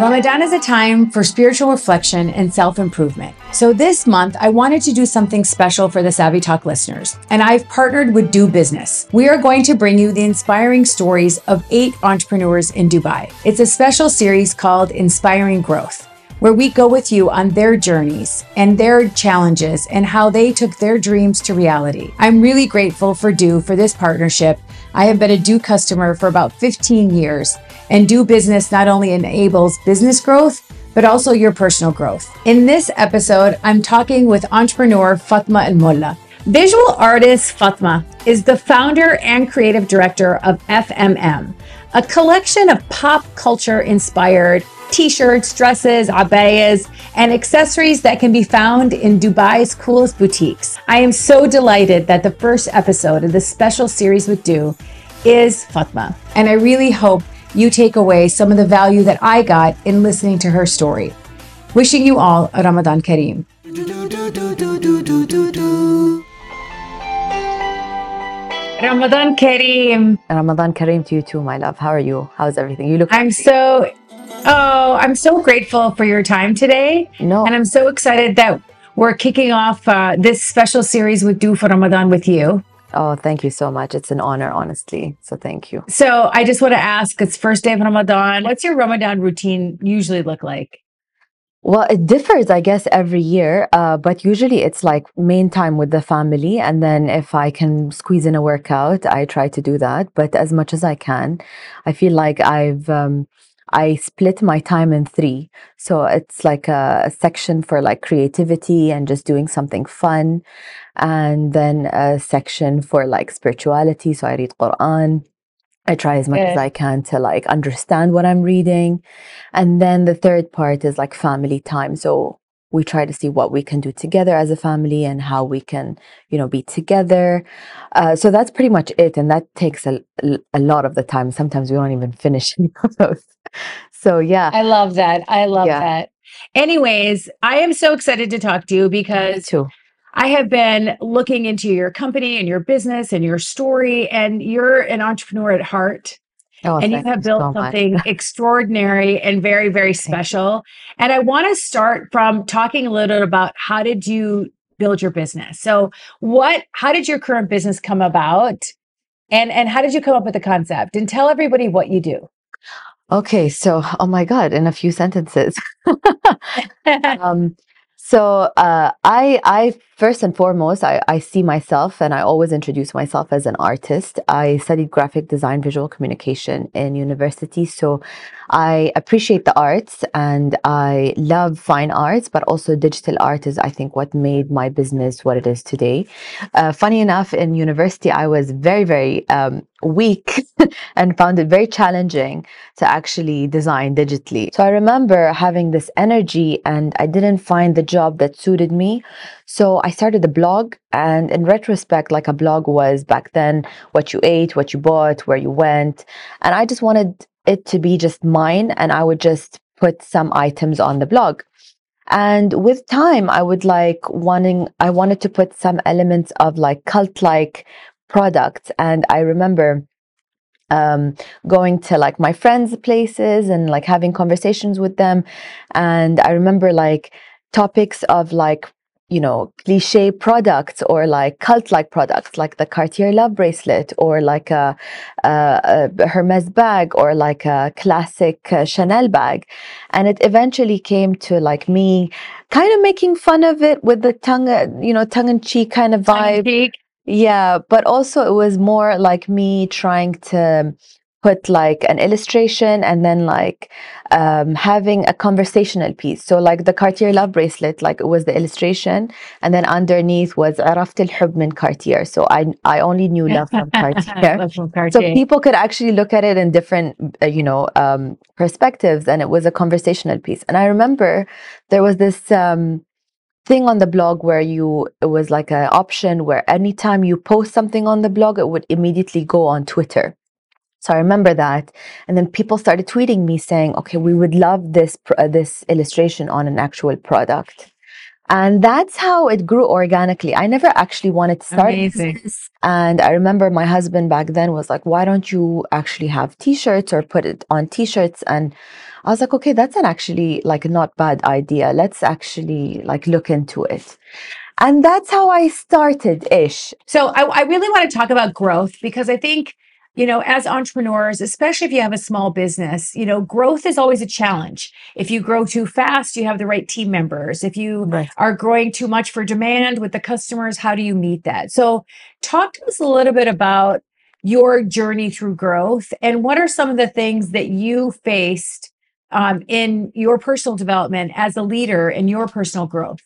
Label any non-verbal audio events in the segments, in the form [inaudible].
Ramadan is a time for spiritual reflection and self improvement. So, this month, I wanted to do something special for the Savvy Talk listeners, and I've partnered with du Business. We are going to bring you the inspiring stories of eight entrepreneurs in Dubai. It's a special series called Inspiring Growth where we go with you on their journeys and their challenges and how they took their dreams to reality. I'm really grateful for du for this partnership. I have been a du customer for about 15 years, and du Business not only enables business growth, but also your personal growth. In this episode, I'm talking with entrepreneur Fatma Al Mulla. Visual artist Fatma is the founder and creative director of FMM, a collection of pop culture inspired t shirts, dresses, abayas, and accessories that can be found in Dubai's coolest boutiques. I am so delighted that the first episode of this special series with du is Fatma, and I really hope you take away some of the value that I got in listening to her story. Wishing you all a Ramadan Kareem. Ramadan Kareem. Ramadan Kareem to you too, my love. How are you? How's everything? You look. I'm so Oh, I'm so grateful for your time today. No. And I'm so excited that we're kicking off uh, this special series with du for Ramadan with you. Oh, thank you so much. It's an honor, honestly. So thank you. So I just want to ask it's first day of Ramadan. What's your Ramadan routine usually look like? Well, it differs, I guess, every year. Uh, but usually it's like main time with the family. And then if I can squeeze in a workout, I try to do that. But as much as I can, I feel like I've, um, I split my time in three. So it's like a, a, section for like creativity and just doing something fun. And then a section for like spirituality. So I read Quran. I try as much as I can to like understand what I'm reading. And then the third part is like family time. So we try to see what we can do together as a family and how we can you know be together uh, so that's pretty much it and that takes a, a lot of the time sometimes we don't even finish [laughs] any of those so yeah i love that i love yeah. that anyways i am so excited to talk to you because. I have been looking into your company and your business and your story, and you're an entrepreneur at heart. Oh, and you have built so something [laughs] extraordinary and very, very special. And I want to start from talking a little bit about how did you build your business? So what how did your current business come about? And and how did you come up with the concept? And tell everybody what you do. Okay, so oh my god, in a few sentences. [laughs] um, so uh, I, I first and foremost, I, I see myself, and I always introduce myself as an artist. I studied graphic design, visual communication in university, so I appreciate the arts and I love fine arts, but also digital art is, I think, what made my business what it is today. Uh, funny enough, in university, I was very, very um, weak [laughs] and found it very challenging to actually design digitally. So I remember having this energy and I didn't find the job that suited me. So I started a blog and in retrospect, like a blog was back then, what you ate, what you bought, where you went. And I just wanted it to be just mine and I would just put some items on the blog. And with time, I would like wanting, I wanted to put some elements of like cult like products. And I remember um, going to like my friends' places and like having conversations with them. And I remember like topics of like you know, cliche products or like cult like products, like the Cartier Love bracelet or like a, a, a Hermes bag or like a classic uh, Chanel bag. And it eventually came to like me kind of making fun of it with the tongue, uh, you know, tongue in cheek kind of vibe. Yeah, but also it was more like me trying to put like an illustration and then like um, having a conversational piece. So like the Cartier love bracelet, like it was the illustration, and then underneath was Araft al Hubman Cartier. So I I only knew love from [laughs] Cartier. love from Cartier. So people could actually look at it in different uh, you know um, perspectives, and it was a conversational piece. And I remember there was this. Um, thing on the blog where you it was like an option where anytime you post something on the blog it would immediately go on twitter so I remember that, and then people started tweeting me saying, "Okay, we would love this uh, this illustration on an actual product." And that's how it grew organically. I never actually wanted to start Amazing. business. And I remember my husband back then was like, why don't you actually have t-shirts or put it on t-shirts? And I was like, okay, that's an actually like not bad idea. Let's actually like look into it. And that's how I started ish. So I, I really want to talk about growth because I think, you know, as entrepreneurs, especially if you have a small business, you know, growth is always a challenge. If you grow too fast, you have the right team members. If you Right. are growing too much for demand with the customers, how do you meet that? So talk to us a little bit about your journey through growth and what are some of the things that you faced um, in your personal development as a leader in your personal growth?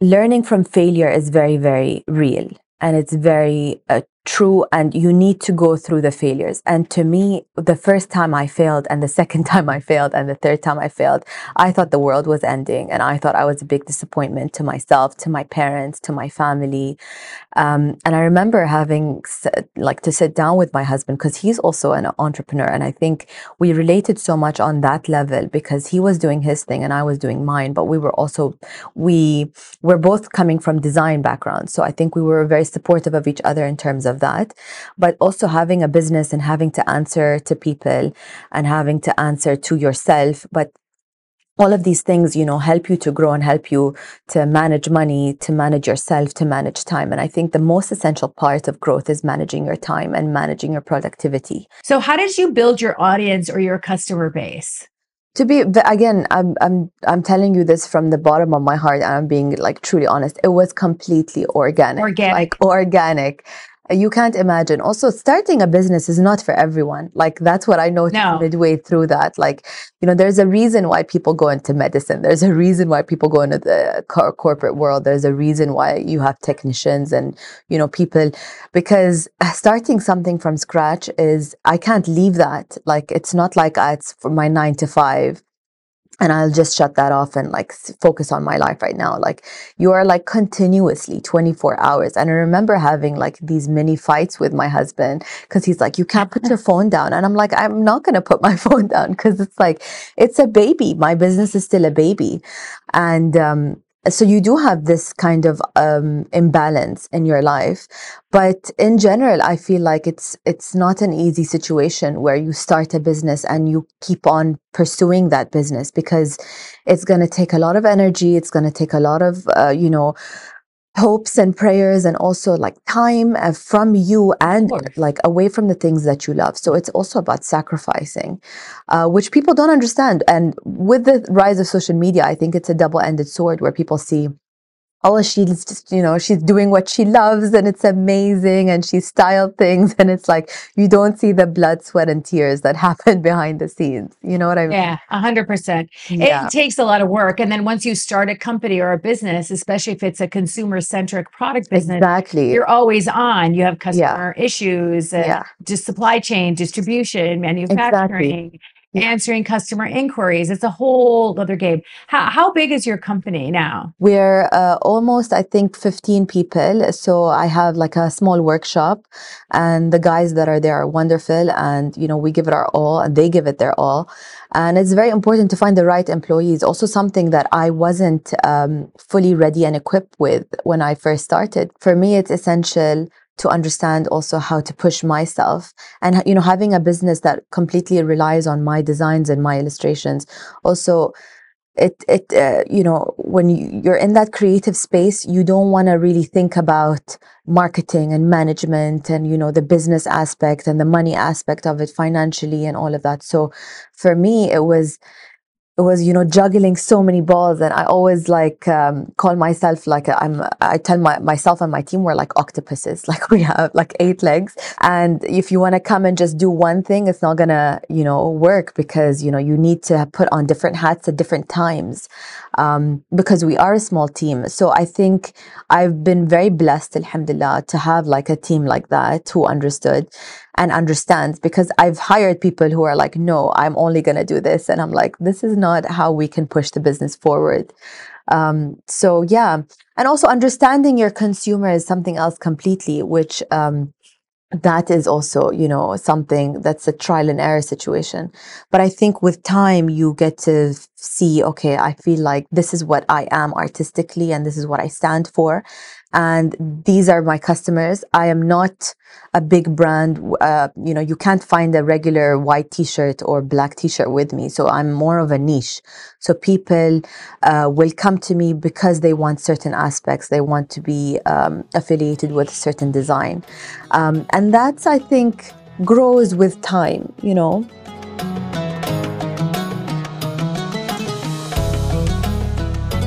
learning from failure is very, very real and it's very uh, true. And you need to go through the failures. And to me, the first time I failed, and the [laughs] second time I failed, and the third time I failed, I thought the world was ending. And I thought I was a big disappointment to myself, to my parents, to my family. Um, and I remember having like to sit down with my husband because he's also an entrepreneur. And I think we related so much on that level because he was doing his thing and I was doing mine. But we were also, we we're both coming from design backgrounds. So I think we were very supportive of each other in terms of that. But also having a business and having to answer to people and having to answer to yourself. But all of these things, you know, help you to grow and help you to manage money, to manage yourself, to manage time. And I think the most essential part of growth is managing your time and managing your productivity. So, how did you build your audience or your customer base? to be again i'm i'm i'm telling you this from the bottom of my heart and i'm being like truly honest it was completely organic Organic. like organic you can't imagine. Also starting a business is not for everyone. Like that's what i noticed No. midway through that. Like you know there's a reason why people go into medicine. There's a reason why people go into the cor- corporate world. There's a reason why you have technicians and you know people. Because starting something from scratch is i can't leave that. Like it's not like uh, it's for my 9 to 5 and I'll just shut that off and like focus on my life right now. Like you are like continuously 24 hours. And I remember having like these mini fights with my husband because he's like, you can't put [laughs] your phone down. And I'm like, I'm not going to put my [laughs] phone down because it's like, it's a baby. My business is still a baby. And, um, so you do have this kind of um, imbalance in your life but in general i feel like it's it's not an easy situation where you start a business and you keep on pursuing that business because it's going to take a lot of energy it's going to take a lot of uh, you know hopes and prayers and also like time uh, from you and like away from the things that you love. So it's also about sacrificing uh, which people don't understand. And with the rise of social media i think it's a double-ended sword where people see oh she's just you know she's doing what she loves and it's amazing and she styled things and it's like you don't see the blood sweat and tears that [laughs] happen behind the scenes you know what i mean Yeah, a hundred percent. yeah It takes a lot of work. And then once you start a company or a business, especially if it's a consumer centric product business, exactly you're always on. You have customer issues, uh, yeah just supply chain, distribution, manufacturing, Yeah. Answering customer inquiries. It's a whole other game. How, how big is your company now? We're uh, almost, I think, 15 people. So I have like a small workshop, and the guys that are there are wonderful. And, you know, we give it our all, and they give it their all. And it's very important to find the right employees. Also, something that I wasn't um, fully ready and equipped with when I first started. For me, it's essential to understand also how to push myself. And you know having a business that completely relies on my designs and my illustrations also it it uh, you know when you, you're in that creative space you don't want to really think about marketing and management and you know the business aspect and the money aspect of it financially and all of that. So for me it was it was you know juggling so many balls and i always like um, call myself like i'm i tell my, myself and my team we're like octopuses. [laughs] Like we have like eight legs. And if you want to come and just do one thing it's not gonna you know work because you know you need to put on different hats at different times um, because we are a small team. So i think i've been very blessed alhamdulillah to have like a team like that who understood and understands because I've hired people who are like, no, I'm only going to do this. And I'm like, this is not how we can push the business forward. Um, so, yeah. And also understanding your consumer is something else completely, which, um, that is also, you know, something that's a trial and error situation. But I think with time, you get to see, okay, I feel like this is what I am artistically and this is what I stand for. And these are my customers. I am not a big brand. Uh, you know, you can't find a regular white t-shirt or black t-shirt with me. So I'm more of a niche. So people uh, will come to me because they want certain aspects. They want to be um, affiliated with certain design. Um, and that's, I think, grows with time, you know.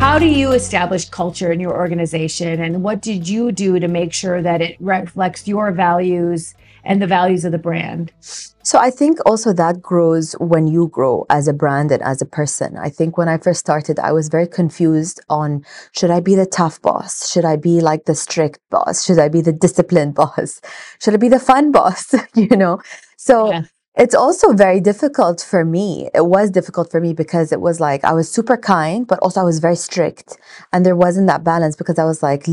How do you establish culture in your organization and what did you do to make sure that it reflects your values and the values of the brand? So I think also that grows when you grow as a brand and as a person. I think when I first started, I was very confused on should I be the tough boss? Should I be like the strict boss? Should I be the disciplined [laughs] boss? Should I be the fun boss? [laughs] you know? So yeah. It's also very difficult for me. It was difficult for me because it was like I was super kind, but also I was very strict. And there wasn't that balance because I was like,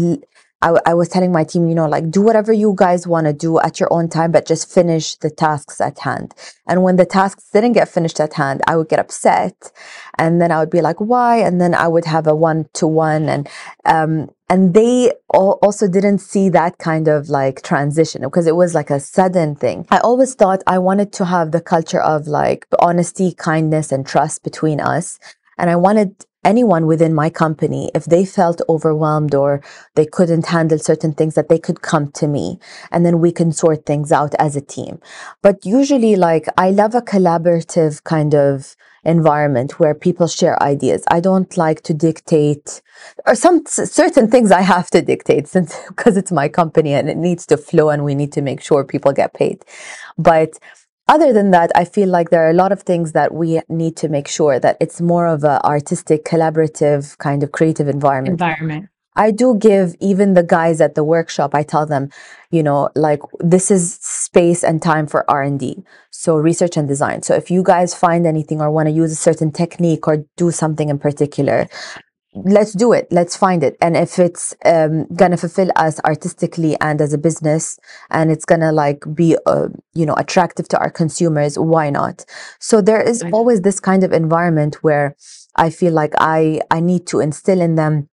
I, was telling my team, you know, like do whatever you guys want to do at your own time, but just finish the tasks at hand. And when the tasks didn't get finished at hand, I would get upset, and then I would be like, why? And then I would have a one to one, and um, and they also didn't see that kind of like transition because it was like a sudden thing. I always thought I wanted to have the culture of like honesty, kindness, and trust between us. And I wanted anyone within my company, if they felt overwhelmed or they couldn't handle certain things, that they could come to me and then we can sort things out as a team. But usually, like, I love a collaborative kind of environment where people share ideas. I don't like to dictate or some certain things I have to dictate [laughs] since because it's my company and it needs to flow and we need to make sure people get paid. But other than that, I feel like there are a lot of things that we need to make sure that it's more of an artistic, collaborative kind of creative environment. Environment. I do give even the guys at the workshop, I tell them, you know, like this is space and time for R&D. So research and design. So if you guys find anything or want to use a certain technique or do something in particular, let's do it let's find it and if it's um, gonna fulfill us artistically and as a business and it's gonna like be uh, you know attractive to our consumers why not so there is always this kind of environment where i feel like i i need to instill in them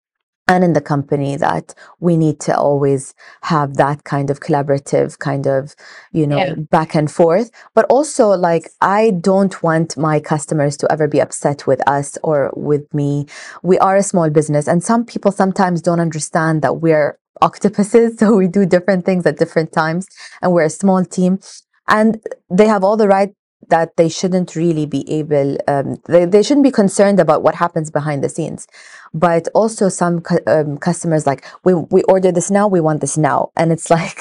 and in the company that we need to always have that kind of collaborative kind of you know yeah. back and forth. But also like i don't want my customers to ever be upset with us or with me. We are a small business and some people sometimes don't understand that we're octopuses [laughs] so we do different things at different times and we're a small team. And they have all the right that they shouldn't really be able um, they, they shouldn't be concerned about what happens behind the scenes. But also some cu- um, customers like we we order this now we want this now. And it's [laughs] like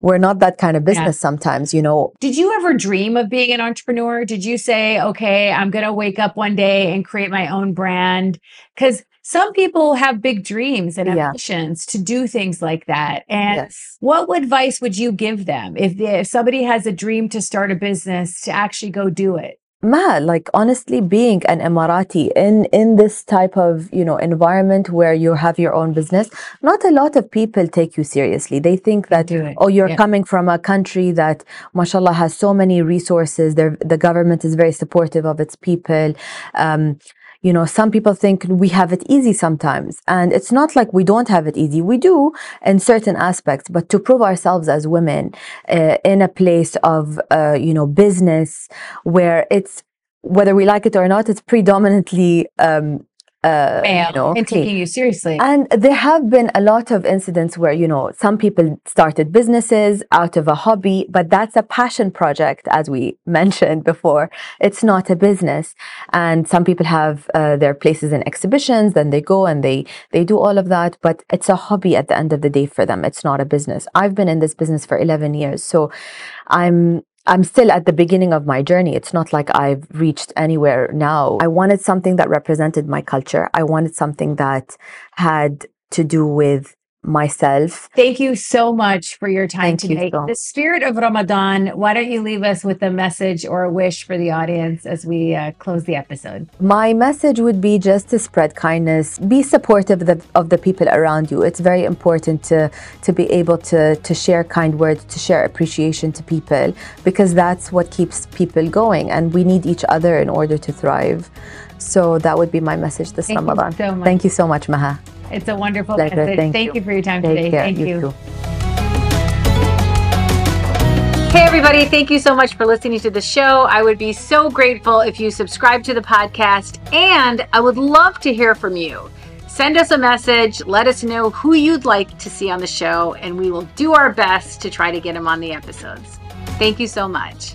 we're not that kind of business yeah. sometimes you know? Did you ever dream of being an entrepreneur? Did you say okay i'm going to wake up one day and create my own brand? Cuz some people have big dreams and ambitions yeah. to do things like that. And yes. what advice would you give them if, if somebody has a dream to start a business to actually go do it? Ma, like honestly, being an Emirati in in this type of you know environment where you have your own business, not a lot of people take you seriously. They think that oh, you're yeah. coming from a country that, mashallah, has so many resources. the government is very supportive of its people. Um, you know, some people think we have it easy sometimes. And it's not like we don't have it easy. We do in certain aspects, but to prove ourselves as women uh, in a place of, uh, you know, business where it's, whether we like it or not, it's predominantly um, uh, you know, and taking you seriously. And there have been a lot of incidents where, you know, some people started businesses out of a hobby, but that's a passion project, as we [laughs] mentioned before. It's not a business. And some people have uh, their places in exhibitions, then they go and they, they do all of that, but it's a hobby at the end of the day for them. It's not a business. I've been in this business for 11 years. So I'm I'm still at the beginning of my journey. It's not like I've reached anywhere now. I wanted something that represented my culture. I wanted something that had to do with myself. Thank you so much for your time Thank today. You, the spirit of Ramadan, why don't you leave us with a message or a wish for the audience as we uh, close the episode? My message would be just to spread kindness, be supportive of the, of the people around you. It's very important to, to be able to, to share kind words, to share appreciation to people, because that's what keeps people going. And we need each other in order to thrive. So that would be my message this Thank you Ramadan. so much. Thank you so much, Maha. It's a wonderful Pleasure. message. Thank Thank you. you for your time Take today. care. Thank you. too. Hey, everybody, thank you so much for listening to the show. I would be so grateful if you subscribe to the podcast, and I would love to hear from you. Send us a message, let us know who you'd like to see on the show, and we will do our best to try to get them on the episodes. Thank you so much.